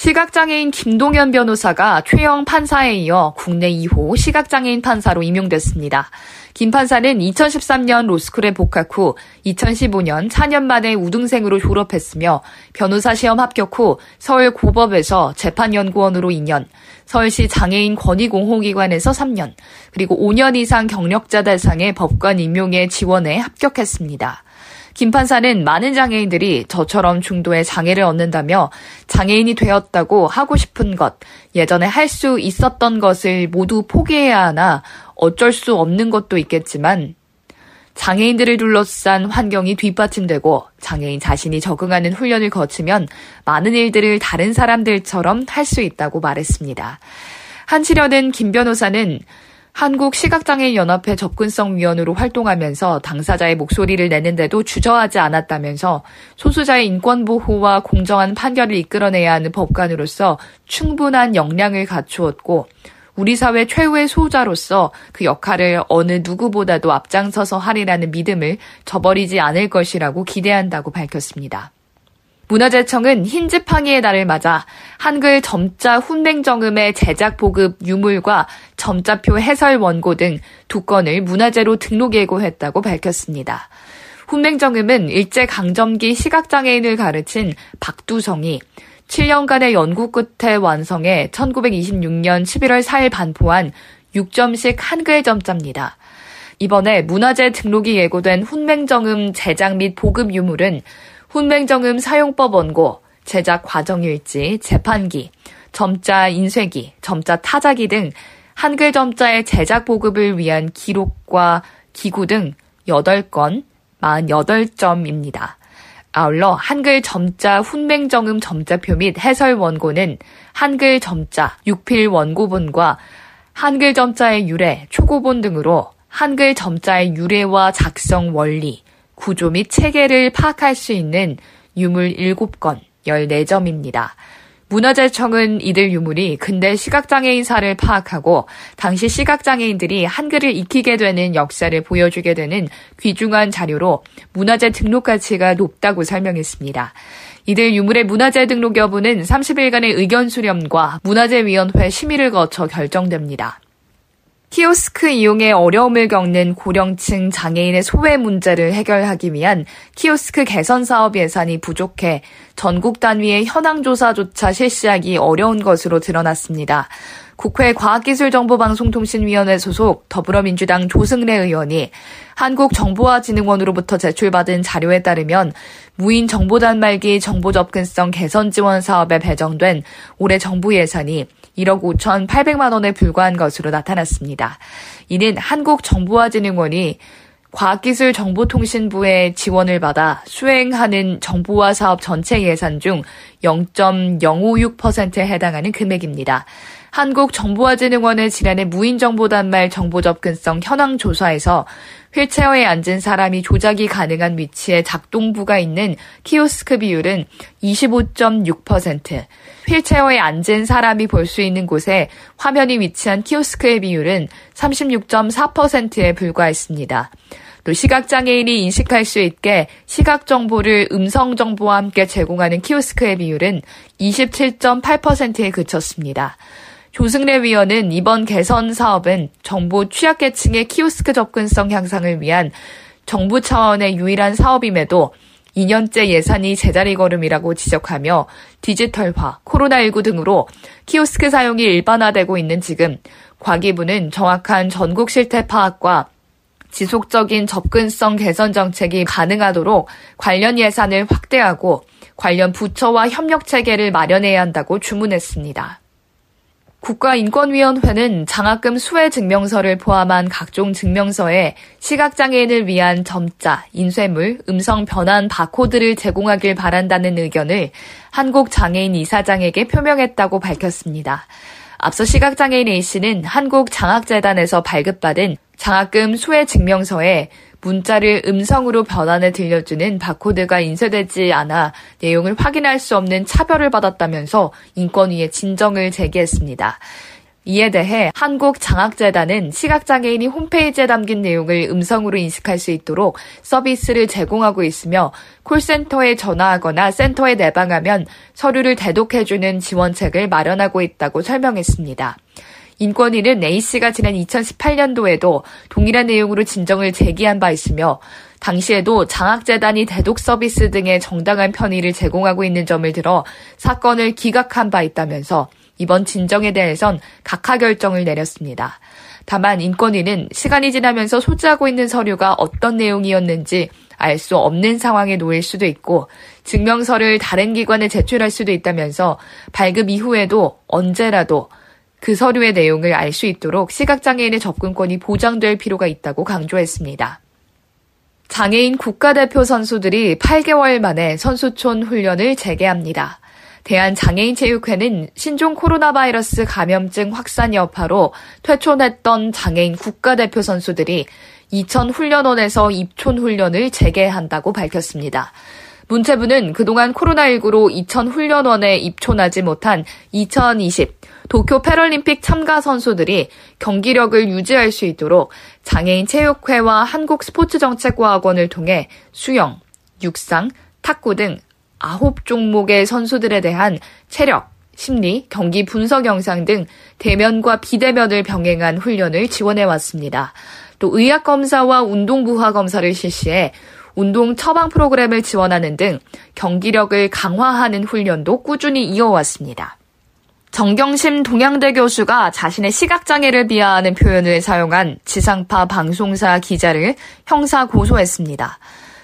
시각장애인 김동현 변호사가 최영 판사에 이어 국내 2호 시각장애인 판사로 임용됐습니다. 김 판사는 2013년 로스쿨에 복학 후 2015년 4년 만에 우등생으로 졸업했으며 변호사 시험 합격 후 서울 고법에서 재판연구원으로 2년, 서울시 장애인 권익공호기관에서 3년, 그리고 5년 이상 경력자 대상의 법관 임용에 지원해 합격했습니다. 김 판사는 많은 장애인들이 저처럼 중도의 장애를 얻는다며 장애인이 되었다고 하고 싶은 것, 예전에 할 수 있었던 것을 모두 포기해야 하나 어쩔 수 없는 것도 있겠지만 장애인들을 둘러싼 환경이 뒷받침되고 장애인 자신이 적응하는 훈련을 거치면 많은 일들을 다른 사람들처럼 할 수 있다고 말했습니다. 한치련은 김 변호사는 한국시각장애인연합회 접근성위원으로 활동하면서 당사자의 목소리를 내는데도 주저하지 않았다면서 소수자의 인권보호와 공정한 판결을 이끌어내야 하는 법관으로서 충분한 역량을 갖추었고 우리 사회 최후의 소자로서 그 역할을 어느 누구보다도 앞장서서 하리라는 믿음을 저버리지 않을 것이라고 기대한다고 밝혔습니다. 문화재청은 흰지팡이의 날을 맞아 한글 점자 훈맹정음의 제작 보급 유물과 점자표 해설 원고 등 두 건을 문화재로 등록 예고했다고 밝혔습니다. 훈맹정음은 일제강점기 시각장애인을 가르친 박두성이 7년간의 연구 끝에 완성해 1926년 11월 4일 반포한 6점식 한글 점자입니다. 이번에 문화재 등록이 예고된 훈맹정음 제작 및 보급 유물은 훈맹정음 사용법 원고, 제작 과정일지, 재판기, 점자 인쇄기, 점자 타자기 등 한글 점자의 제작 보급을 위한 기록과 기구 등 8건, 48점입니다. 아울러 한글 점자 훈맹정음 점자표 및 해설 원고는 한글 점자 6필 원고본과 한글 점자의 유래, 초고본 등으로 한글 점자의 유래와 작성 원리, 구조 및 체계를 파악할 수 있는 유물 7건, 14점입니다. 문화재청은 이들 유물이 근대 시각장애인사를 파악하고 당시 시각장애인들이 한글을 익히게 되는 역사를 보여주게 되는 귀중한 자료로 문화재 등록 가치가 높다고 설명했습니다. 이들 유물의 문화재 등록 여부는 30일간의 의견 수렴과 문화재위원회 심의를 거쳐 결정됩니다. 키오스크 이용에 어려움을 겪는 고령층 장애인의 소외 문제를 해결하기 위한 키오스크 개선 사업 예산이 부족해 전국 단위의 현황 조사조차 실시하기 어려운 것으로 드러났습니다. 국회 과학기술정보방송통신위원회 소속 더불어민주당 조승래 의원이 한국정보화진흥원으로부터 제출받은 자료에 따르면 무인 정보단 말기 정보 접근성 개선 지원 사업에 배정된 올해 정부 예산이 1억 5천8백만 원에 불과한 것으로 나타났습니다. 이는 한국정보화진흥원이 과학기술정보통신부의 지원을 받아 수행하는 정보화 사업 전체 예산 중 0.056%에 해당하는 금액입니다. 한국정보화진흥원의 지난해 무인정보단말 정보접근성 현황 조사에서 휠체어에 앉은 사람이 조작이 가능한 위치에 작동부가 있는 키오스크 비율은 25.6%, 휠체어에 앉은 사람이 볼 수 있는 곳에 화면이 위치한 키오스크의 비율은 36.4%에 불과했습니다. 또 시각장애인이 인식할 수 있게 시각 정보를 음성 정보와 함께 제공하는 키오스크의 비율은 27.8%에 그쳤습니다. 조승래 위원은 이번 개선 사업은 정보 취약계층의 키오스크 접근성 향상을 위한 정부 차원의 유일한 사업임에도 2년째 예산이 제자리 걸음이라고 지적하며 디지털화, 코로나19 등으로 키오스크 사용이 일반화되고 있는 지금 과기부는 정확한 전국 실태 파악과 지속적인 접근성 개선 정책이 가능하도록 관련 예산을 확대하고 관련 부처와 협력 체계를 마련해야 한다고 주문했습니다. 국가인권위원회는 장학금 수혜 증명서를 포함한 각종 증명서에 시각장애인을 위한 점자, 인쇄물, 음성 변환 바코드를 제공하길 바란다는 의견을 한국장애인 이사장에게 표명했다고 밝혔습니다. 앞서 시각장애인 A씨는 한국장학재단에서 발급받은 장학금 수혜 증명서에 문자를 음성으로 변환해 들려주는 바코드가 인쇄되지 않아 내용을 확인할 수 없는 차별을 받았다면서 인권위에 진정을 제기했습니다. 이에 대해 한국장학재단은 시각장애인이 홈페이지에 담긴 내용을 음성으로 인식할 수 있도록 서비스를 제공하고 있으며 콜센터에 전화하거나 센터에 내방하면 서류를 대독해주는 지원책을 마련하고 있다고 설명했습니다. 인권위는 A씨가 지난 2018년도에도 동일한 내용으로 진정을 제기한 바 있으며 당시에도 장학재단이 대독 서비스 등의 정당한 편의를 제공하고 있는 점을 들어 사건을 기각한 바 있다면서 이번 진정에 대해선 각하 결정을 내렸습니다. 다만 인권위는 시간이 지나면서 소지하고 있는 서류가 어떤 내용이었는지 알 수 없는 상황에 놓일 수도 있고 증명서를 다른 기관에 제출할 수도 있다면서 발급 이후에도 언제라도 그 서류의 내용을 알 수 있도록 시각장애인의 접근권이 보장될 필요가 있다고 강조했습니다. 장애인 국가대표 선수들이 8개월 만에 선수촌 훈련을 재개합니다. 대한장애인체육회는 신종 코로나 바이러스 감염증 확산 여파로 퇴촌했던 장애인 국가대표 선수들이 이천 훈련원에서 입촌 훈련을 재개한다고 밝혔습니다. 문체부는 그동안 코로나19로 이천 훈련원에 입촌하지 못한 2020 도쿄 패럴림픽 참가 선수들이 경기력을 유지할 수 있도록 장애인 체육회와 한국 스포츠정책과학원을 통해 수영, 육상, 탁구 등 아홉 종목의 선수들에 대한 체력, 심리, 경기 분석 영상 등 대면과 비대면을 병행한 훈련을 지원해 왔습니다. 또 의학 검사와 운동 부하 검사를 실시해 운동 처방 프로그램을 지원하는 등 경기력을 강화하는 훈련도 꾸준히 이어왔습니다. 정경심 동양대 교수가 자신의 시각장애를 비하하는 표현을 사용한 지상파 방송사 기자를 형사 고소했습니다.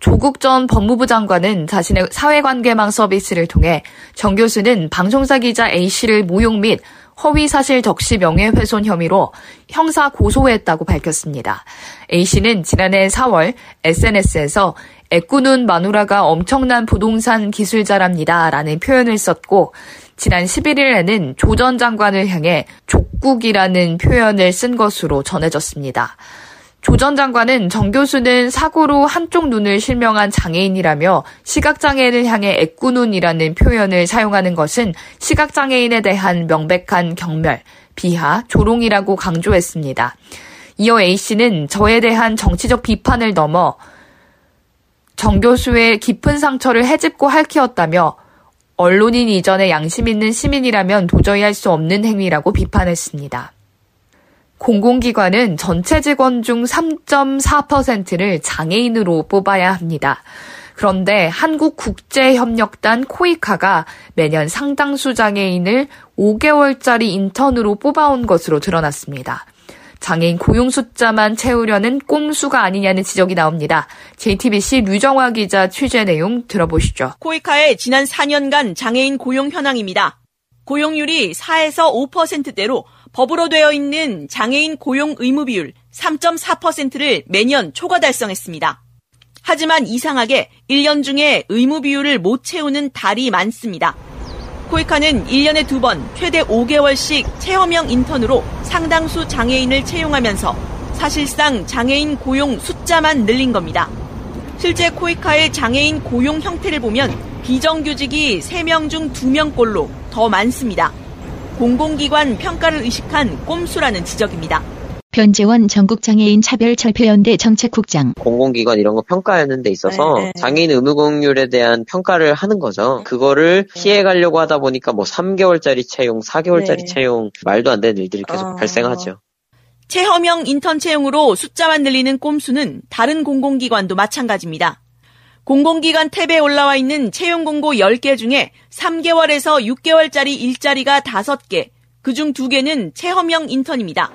조국 전 법무부 장관은 자신의 사회관계망 서비스를 통해 정 교수는 방송사 기자 A씨를 모욕 및 허위 사실 적시 명예훼손 혐의로 형사 고소했다고 밝혔습니다. A씨는 지난해 4월 SNS에서 애꾸눈 마누라가 엄청난 부동산 기술자랍니다. 라는 표현을 썼고, 지난 11일에는 조 전 장관을 향해 족국이라는 표현을 쓴 것으로 전해졌습니다. 조 전 장관은 정 교수는 사고로 한쪽 눈을 실명한 장애인이라며 시각장애인을 향해 애꾸눈이라는 표현을 사용하는 것은 시각장애인에 대한 명백한 경멸, 비하, 조롱이라고 강조했습니다. 이어 A씨는 저에 대한 정치적 비판을 넘어 정 교수의 깊은 상처를 해집고 할퀴었다며 언론인 이전에 양심 있는 시민이라면 도저히 할 수 없는 행위라고 비판했습니다. 공공기관은 전체 직원 중 3.4%를 장애인으로 뽑아야 합니다. 그런데 한국국제협력단 코이카가 매년 상당수 장애인을 5개월짜리 인턴으로 뽑아온 것으로 드러났습니다. 장애인 고용 숫자만 채우려는 꼼수가 아니냐는 지적이 나옵니다. JTBC 류정화 기자 취재 내용 들어보시죠. 코이카의 지난 4년간 장애인 고용 현황입니다. 고용률이 4에서 5%대로 법으로 되어 있는 장애인 고용 의무 비율 3.4%를 매년 초과 달성했습니다. 하지만 이상하게 1년 중에 의무 비율을 못 채우는 달이 많습니다. 코이카는 1년에 두 번 최대 5개월씩 체험형 인턴으로 상당수 장애인을 채용하면서 사실상 장애인 고용 숫자만 늘린 겁니다. 실제 코이카의 장애인 고용 형태를 보면 비정규직이 3명 중 2명꼴로 더 많습니다. 공공기관 평가를 의식한 꼼수라는 지적입니다. 변재원 전국장애인 차별철폐연대 정책국장. 공공기관 이런 거 평가하는 데 있어서 네, 네. 장애인 의무공률에 대한 평가를 하는 거죠. 그거를 네. 피해가려고 하다 보니까 뭐 3개월짜리 채용, 4개월짜리 네. 채용 말도 안 되는 일들이 계속 어... 발생하죠. 체험형 인턴 채용으로 숫자만 늘리는 꼼수는 다른 공공기관도 마찬가지입니다. 공공기관 탭에 올라와 있는 채용 공고 10개 중에 3개월에서 6개월짜리 일자리가 5개, 그중 2개는 체험형 인턴입니다.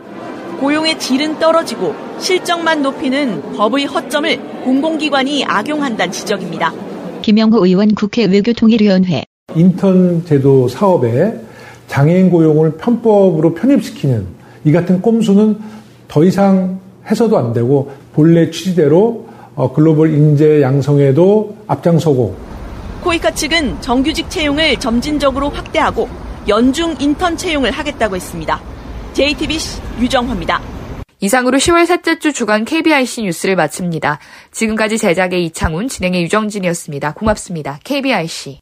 고용의 질은 떨어지고 실적만 높이는 법의 허점을 공공기관이 악용한다는 지적입니다. 김영호 의원 국회 외교통일위원회 인턴 제도 사업에 장애인 고용을 편법으로 편입시키는 이 같은 꼼수는 더 이상 해서도 안 되고 본래 취지대로 어, 글로벌 인재 양성에도 앞장서고 코이카 측은 정규직 채용을 점진적으로 확대하고 연중 인턴 채용을 하겠다고 했습니다. JTBC 유정화입니다. 이상으로 10월 셋째 주 주간 KBIC 뉴스를 마칩니다. 지금까지 제작의 이창훈, 진행의 유정진이었습니다. 고맙습니다. KBIC.